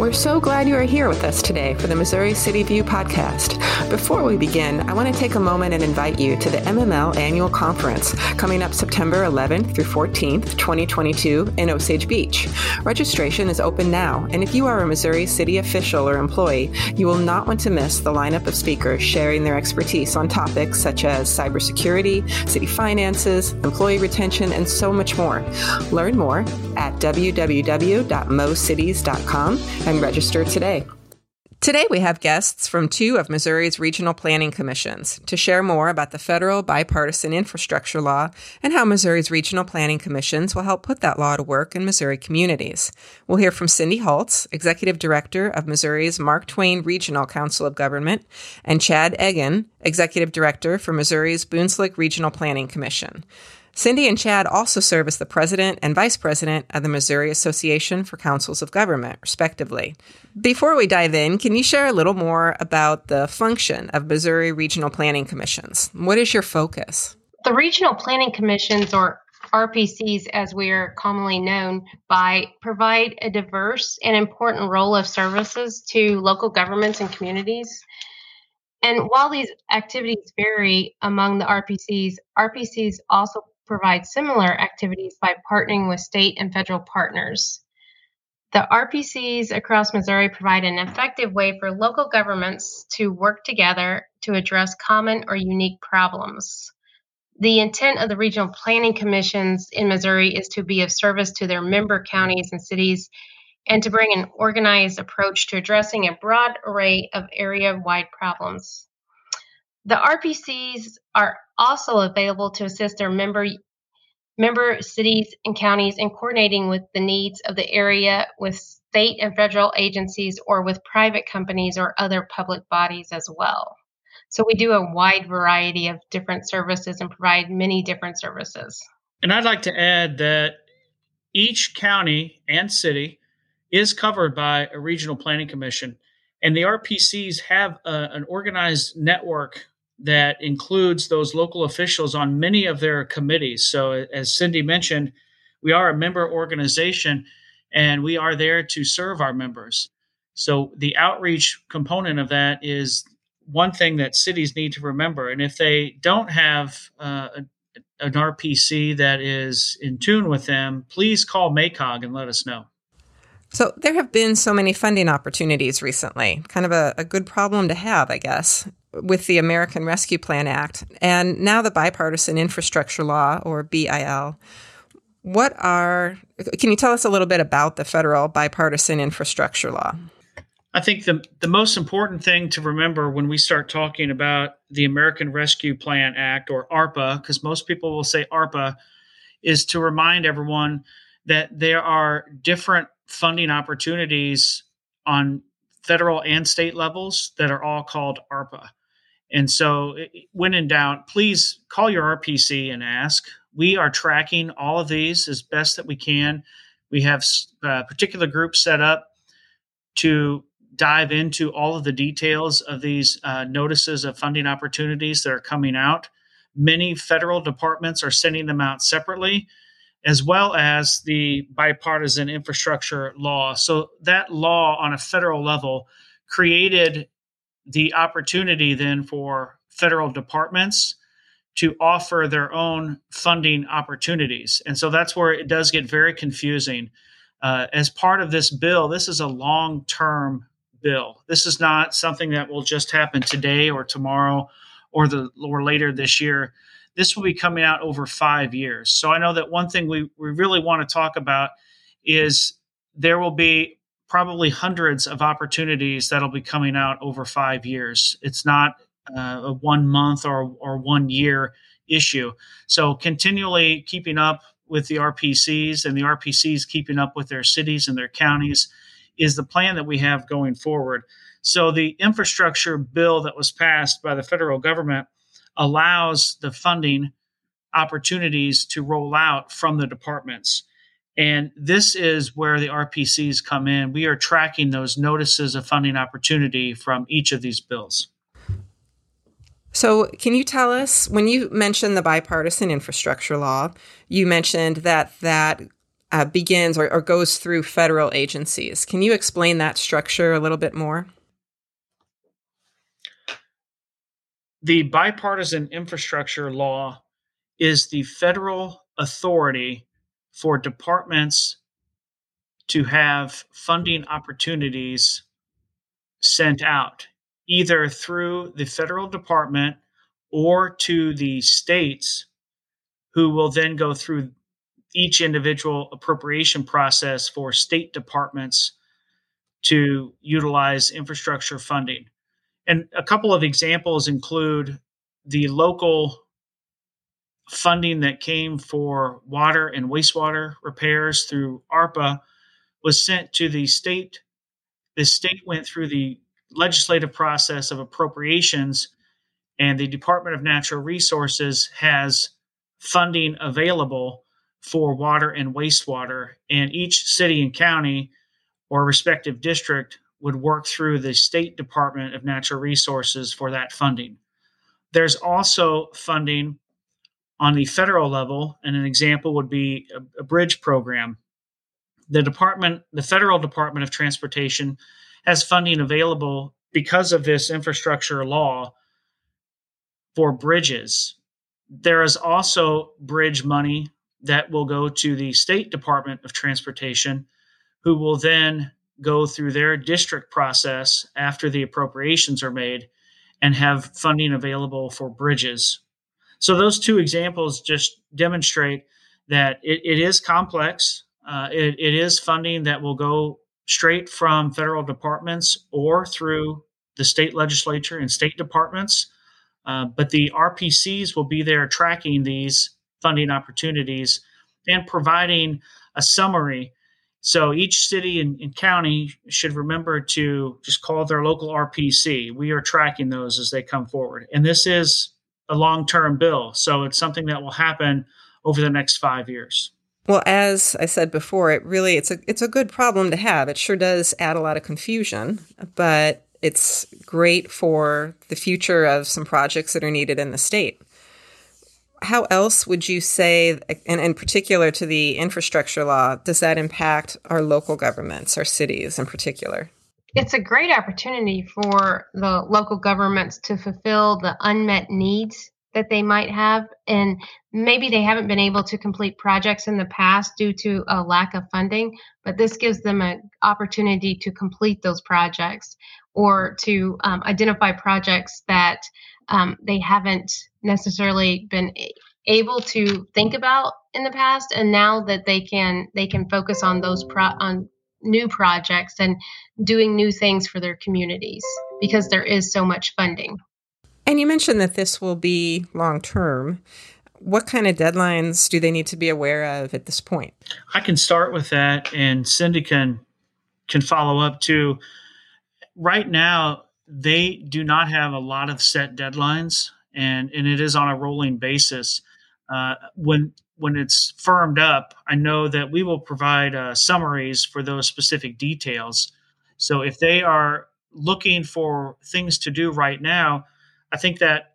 We're so glad you are here with us today for the Missouri City View podcast. Before we begin, I want to take a moment and invite you to the MML Annual Conference coming up September 11th through 14th, 2022 in Osage Beach. Registration is open now, and if you are a Missouri City official or employee, you will not want to miss the lineup of speakers sharing their expertise on topics such as cybersecurity, city finances, employee retention, and so much more. Learn more at www.mocities.com and register today. Today, we have guests from two of Missouri's regional planning commissions to share more about the federal bipartisan infrastructure law and how Missouri's regional planning commissions will help put that law to work in Missouri communities. We'll hear from Cindy Holtz, Executive Director of Missouri's Mark Twain Regional Council of Government, and Chad Egan, Executive Director for Missouri's Boonslick Regional Planning Commission. Cindy and Chad also serve as the president and vice president of the Missouri Association for Councils of Government, respectively. Before we dive in, can you share a little more about the function of Missouri Regional Planning Commissions? What is your focus? The Regional Planning Commissions, or RPCs as we are commonly known by, provide a diverse and important role of services to local governments and communities. And while these activities vary among the RPCs, RPCs also provide similar activities by partnering with state and federal partners. The RPCs across Missouri provide an effective way for local governments to work together to address common or unique problems. The intent of the regional planning commissions in Missouri is to be of service to their member counties and cities and to bring an organized approach to addressing a broad array of area wide problems. The RPCs are also available to assist their member member cities and counties in coordinating with the needs of the area with state and federal agencies or with private companies or other public bodies as well. So we do a wide variety of different services and provide many different services. And I'd like to add that each county and city is covered by a regional planning commission. And the RPCs have a, an organized network that includes those local officials on many of their committees. So, as Cindy mentioned, we are a member organization and we are there to serve our members. So, the outreach component of that is one thing that cities need to remember. And if they don't have uh, an RPC that is in tune with them, please call MACOG and let us know. So, there have been so many funding opportunities recently, kind of a, a good problem to have, I guess with the American Rescue Plan Act and now the Bipartisan Infrastructure Law, or BIL. What are, can you tell us a little bit about the federal bipartisan infrastructure law? I think the, the most important thing to remember when we start talking about the American Rescue Plan Act, or ARPA, because most people will say ARPA, is to remind everyone that there are different funding opportunities on federal and state levels that are all called ARPA. And so, when in doubt, please call your RPC and ask. We are tracking all of these as best that we can. We have uh, particular groups set up to dive into all of the details of these uh, notices of funding opportunities that are coming out. Many federal departments are sending them out separately, as well as the bipartisan infrastructure law. So, that law on a federal level created the opportunity then for federal departments to offer their own funding opportunities. And so that's where it does get very confusing. Uh, as part of this bill, this is a long term bill. This is not something that will just happen today or tomorrow or the or later this year. This will be coming out over five years. So I know that one thing we, we really want to talk about is there will be probably hundreds of opportunities that'll be coming out over five years. It's not uh, a one month or, or one year issue. So continually keeping up with the RPCs and the RPCs keeping up with their cities and their counties is the plan that we have going forward. So the infrastructure bill that was passed by the federal government allows the funding opportunities to roll out from the departments. And this is where the RPCs come in. We are tracking those notices of funding opportunity from each of these bills. So, can you tell us when you mentioned the bipartisan infrastructure law, you mentioned that that uh, begins or, or goes through federal agencies. Can you explain that structure a little bit more? The bipartisan infrastructure law is the federal authority for departments to have funding opportunities sent out, either through the federal department or to the states, who will then go through each individual appropriation process for state departments to utilize infrastructure funding. And a couple of examples include the local funding that came for water and wastewater repairs through ARPA was sent to the state. The state went through the legislative process of appropriations, and the Department of Natural Resources has funding available for water and wastewater. And each city and county or respective district would work through the State Department of Natural Resources for that funding. There's also funding on the federal level, and an example would be a, a bridge program. The department, the federal Department of Transportation, has funding available because of this infrastructure law for bridges. There is also bridge money that will go to the State Department of Transportation, who will then go through their district process after the appropriations are made and have funding available for bridges. So, those two examples just demonstrate that it, it is complex. Uh, it, it is funding that will go straight from federal departments or through the state legislature and state departments. Uh, but the RPCs will be there tracking these funding opportunities and providing a summary. So each city and, and, county should remember to just call their local RPC. We are tracking those as they come forward. And this is a long term bill. So it's something that will happen over the next five years. Well, as I said before, it really it's a it's a good problem to have. It sure does add a lot of confusion, but it's great for the future of some projects that are needed in the state how else would you say, and in particular to the infrastructure law, does that impact our local governments, our cities in particular? It's a great opportunity for the local governments to fulfill the unmet needs that they might have. And maybe they haven't been able to complete projects in the past due to a lack of funding, but this gives them an opportunity to complete those projects or to um, identify projects that um, they haven't necessarily been able to think about in the past and now that they can they can focus on those pro on new projects and doing new things for their communities because there is so much funding. And you mentioned that this will be long term what kind of deadlines do they need to be aware of at this point? I can start with that and cindy can can follow up too right now they do not have a lot of set deadlines, and and it is on a rolling basis. Uh, when when it's firmed up, I know that we will provide uh, summaries for those specific details. So if they are looking for things to do right now, I think that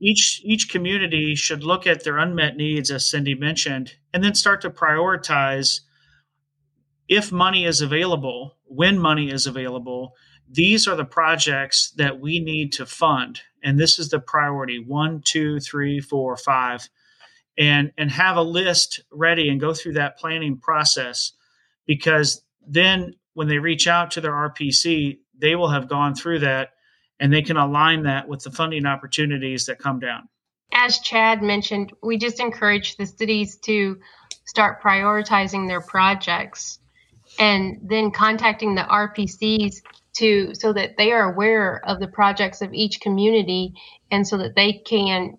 each each community should look at their unmet needs, as Cindy mentioned, and then start to prioritize if money is available, when money is available, these are the projects that we need to fund and this is the priority one two three four five and and have a list ready and go through that planning process because then when they reach out to their rpc they will have gone through that and they can align that with the funding opportunities that come down. As chad mentioned we just encourage the cities to start prioritizing their projects and then contacting the rpcs to so that they are aware of the projects of each community and so that they can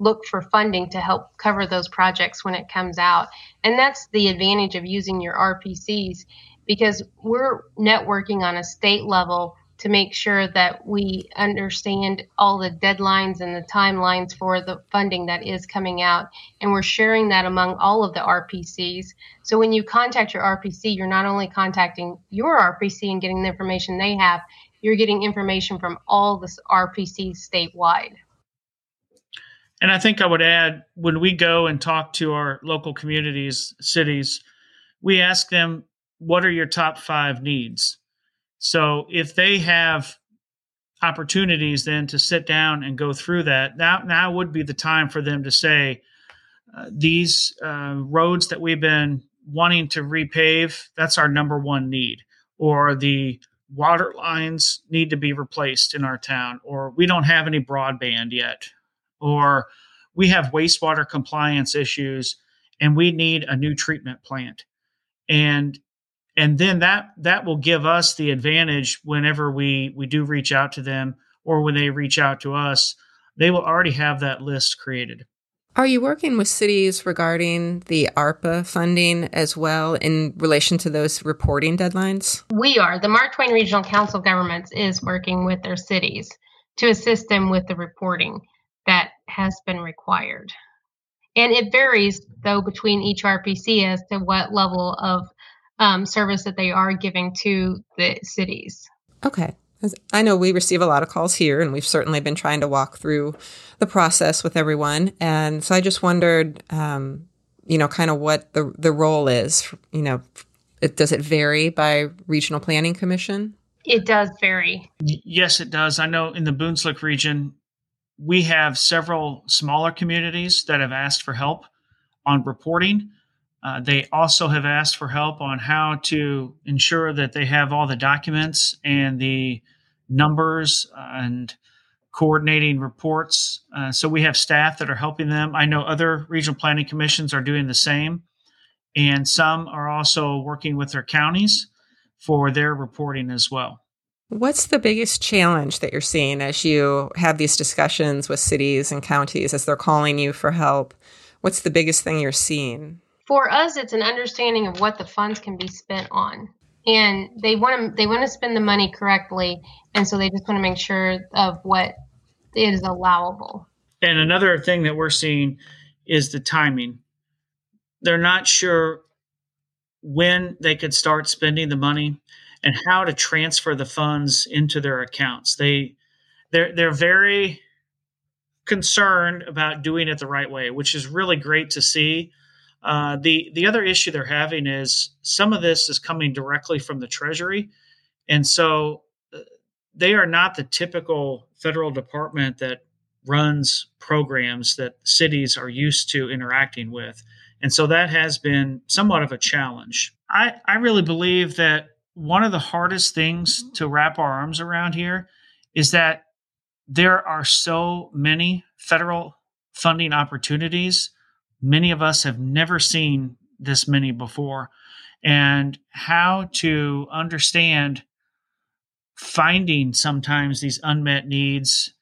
look for funding to help cover those projects when it comes out. And that's the advantage of using your RPCs because we're networking on a state level to make sure that we understand all the deadlines and the timelines for the funding that is coming out. And we're sharing that among all of the RPCs. So when you contact your RPC, you're not only contacting your RPC and getting the information they have, you're getting information from all the RPCs statewide. And I think I would add when we go and talk to our local communities, cities, we ask them, what are your top five needs? So if they have opportunities then to sit down and go through that, now, now would be the time for them to say, uh, these uh, roads that we've been wanting to repave, that's our number one need. Or the water lines need to be replaced in our town, or we don't have any broadband yet, or we have wastewater compliance issues and we need a new treatment plant. And and then that that will give us the advantage whenever we we do reach out to them or when they reach out to us, they will already have that list created. Are you working with cities regarding the ARPA funding as well in relation to those reporting deadlines? We are. The Mark Twain Regional Council of Governments is working with their cities to assist them with the reporting that has been required. And it varies, though, between each RPC as to what level of um, service that they are giving to the cities. Okay. I know we receive a lot of calls here, and we've certainly been trying to walk through the process with everyone. And so I just wondered, um, you know, kind of what the the role is. You know, it, does it vary by regional planning commission? It does vary. Yes, it does. I know in the Boonslick region, we have several smaller communities that have asked for help on reporting. Uh, they also have asked for help on how to ensure that they have all the documents and the numbers and coordinating reports. Uh, so we have staff that are helping them. I know other regional planning commissions are doing the same, and some are also working with their counties for their reporting as well. What's the biggest challenge that you're seeing as you have these discussions with cities and counties as they're calling you for help? What's the biggest thing you're seeing? For us, it's an understanding of what the funds can be spent on. And they want to they want to spend the money correctly, and so they just want to make sure of what is allowable. And another thing that we're seeing is the timing. They're not sure when they could start spending the money and how to transfer the funds into their accounts. They they're they're very concerned about doing it the right way, which is really great to see. Uh, the the other issue they're having is some of this is coming directly from the Treasury, and so uh, they are not the typical federal department that runs programs that cities are used to interacting with. And so that has been somewhat of a challenge. I, I really believe that one of the hardest things to wrap our arms around here is that there are so many federal funding opportunities. Many of us have never seen this many before. And how to understand finding sometimes these unmet needs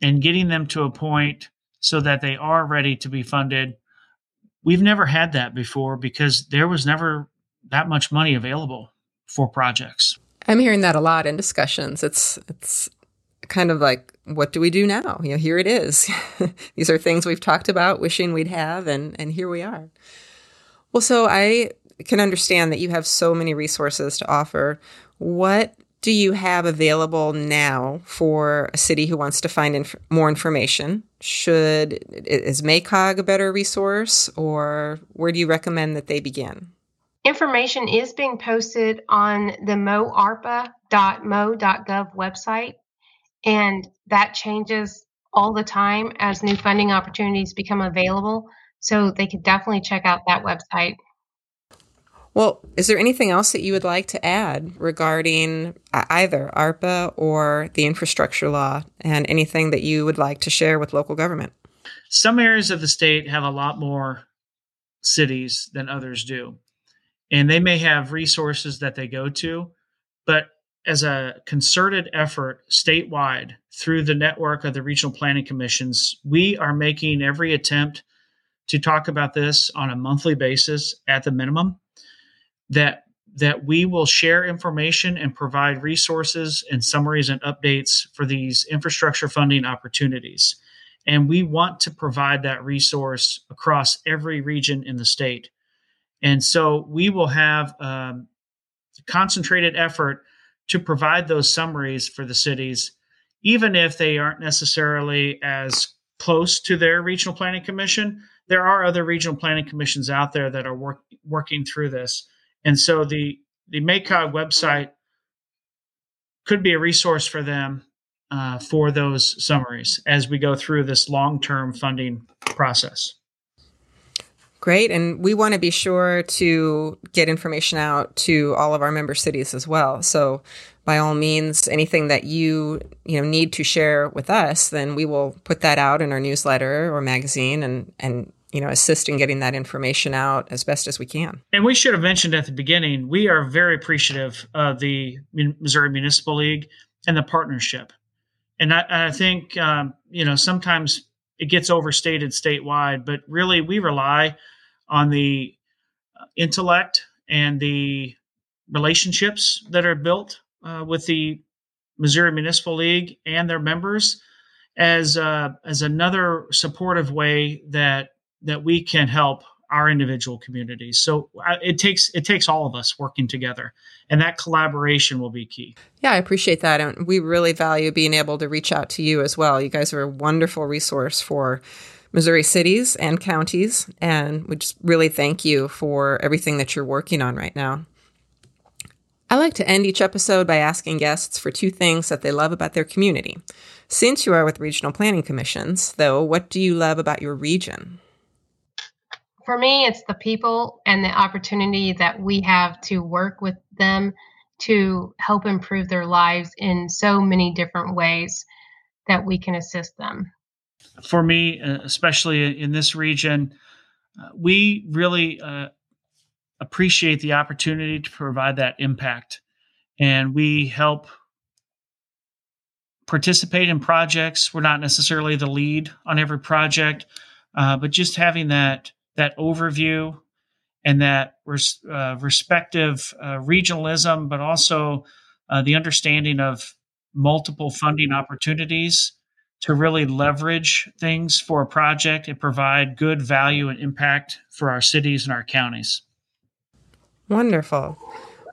and getting them to a point so that they are ready to be funded. We've never had that before because there was never that much money available for projects. I'm hearing that a lot in discussions. It's it's kind of like what do we do now? You know, here it is. These are things we've talked about, wishing we'd have, and and here we are. Well, so I can understand that you have so many resources to offer. What do you have available now for a city who wants to find inf- more information? Should is MACOG a better resource, or where do you recommend that they begin? Information is being posted on the moarpa.mo.gov website, and that changes all the time as new funding opportunities become available. So they could definitely check out that website. Well, is there anything else that you would like to add regarding uh, either ARPA or the infrastructure law and anything that you would like to share with local government? Some areas of the state have a lot more cities than others do and they may have resources that they go to, but as a concerted effort statewide through the network of the regional planning commissions, we are making every attempt to talk about this on a monthly basis at the minimum. That that we will share information and provide resources and summaries and updates for these infrastructure funding opportunities. And we want to provide that resource across every region in the state. And so we will have um, concentrated effort to provide those summaries for the cities, even if they aren't necessarily as close to their regional planning commission. There are other regional planning commissions out there that are work, working through this. And so the the MACOG website could be a resource for them uh, for those summaries as we go through this long term funding process. Great. And we want to be sure to get information out to all of our member cities as well. So by all means, anything that you, you know, need to share with us, then we will put that out in our newsletter or magazine and, and, you know, assist in getting that information out as best as we can. And we should have mentioned at the beginning, we are very appreciative of the Missouri Municipal League and the partnership. And I, I think, um, you know, sometimes it gets overstated statewide, but really we rely on the intellect and the relationships that are built uh, with the Missouri Municipal League and their members as uh, as another supportive way that that we can help our individual communities. So uh, it takes it takes all of us working together, and that collaboration will be key. Yeah, I appreciate that, and we really value being able to reach out to you as well. You guys are a wonderful resource for Missouri cities and counties, and we just really thank you for everything that you're working on right now. I like to end each episode by asking guests for two things that they love about their community. Since you are with regional planning commissions, though, what do you love about your region? For me, it's the people and the opportunity that we have to work with them to help improve their lives in so many different ways that we can assist them. For me, uh, especially in this region, uh, we really uh, appreciate the opportunity to provide that impact. And we help participate in projects. We're not necessarily the lead on every project, uh, but just having that that overview and that res, uh, respective uh, regionalism, but also uh, the understanding of multiple funding opportunities to really leverage things for a project and provide good value and impact for our cities and our counties. Wonderful.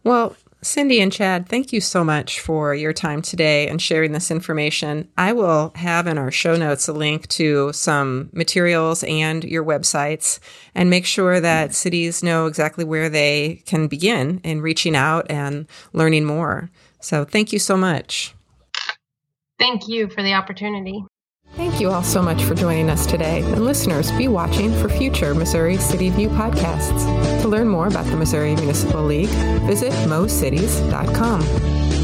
Well, Cindy and Chad, thank you so much for your time today and sharing this information. I will have in our show notes a link to some materials and your websites and make sure that cities know exactly where they can begin in reaching out and learning more. So thank you so much. Thank you for the opportunity. Thank you all so much for joining us today. And listeners, be watching for future Missouri City View podcasts. To learn more about the Missouri Municipal League, visit mocities.com.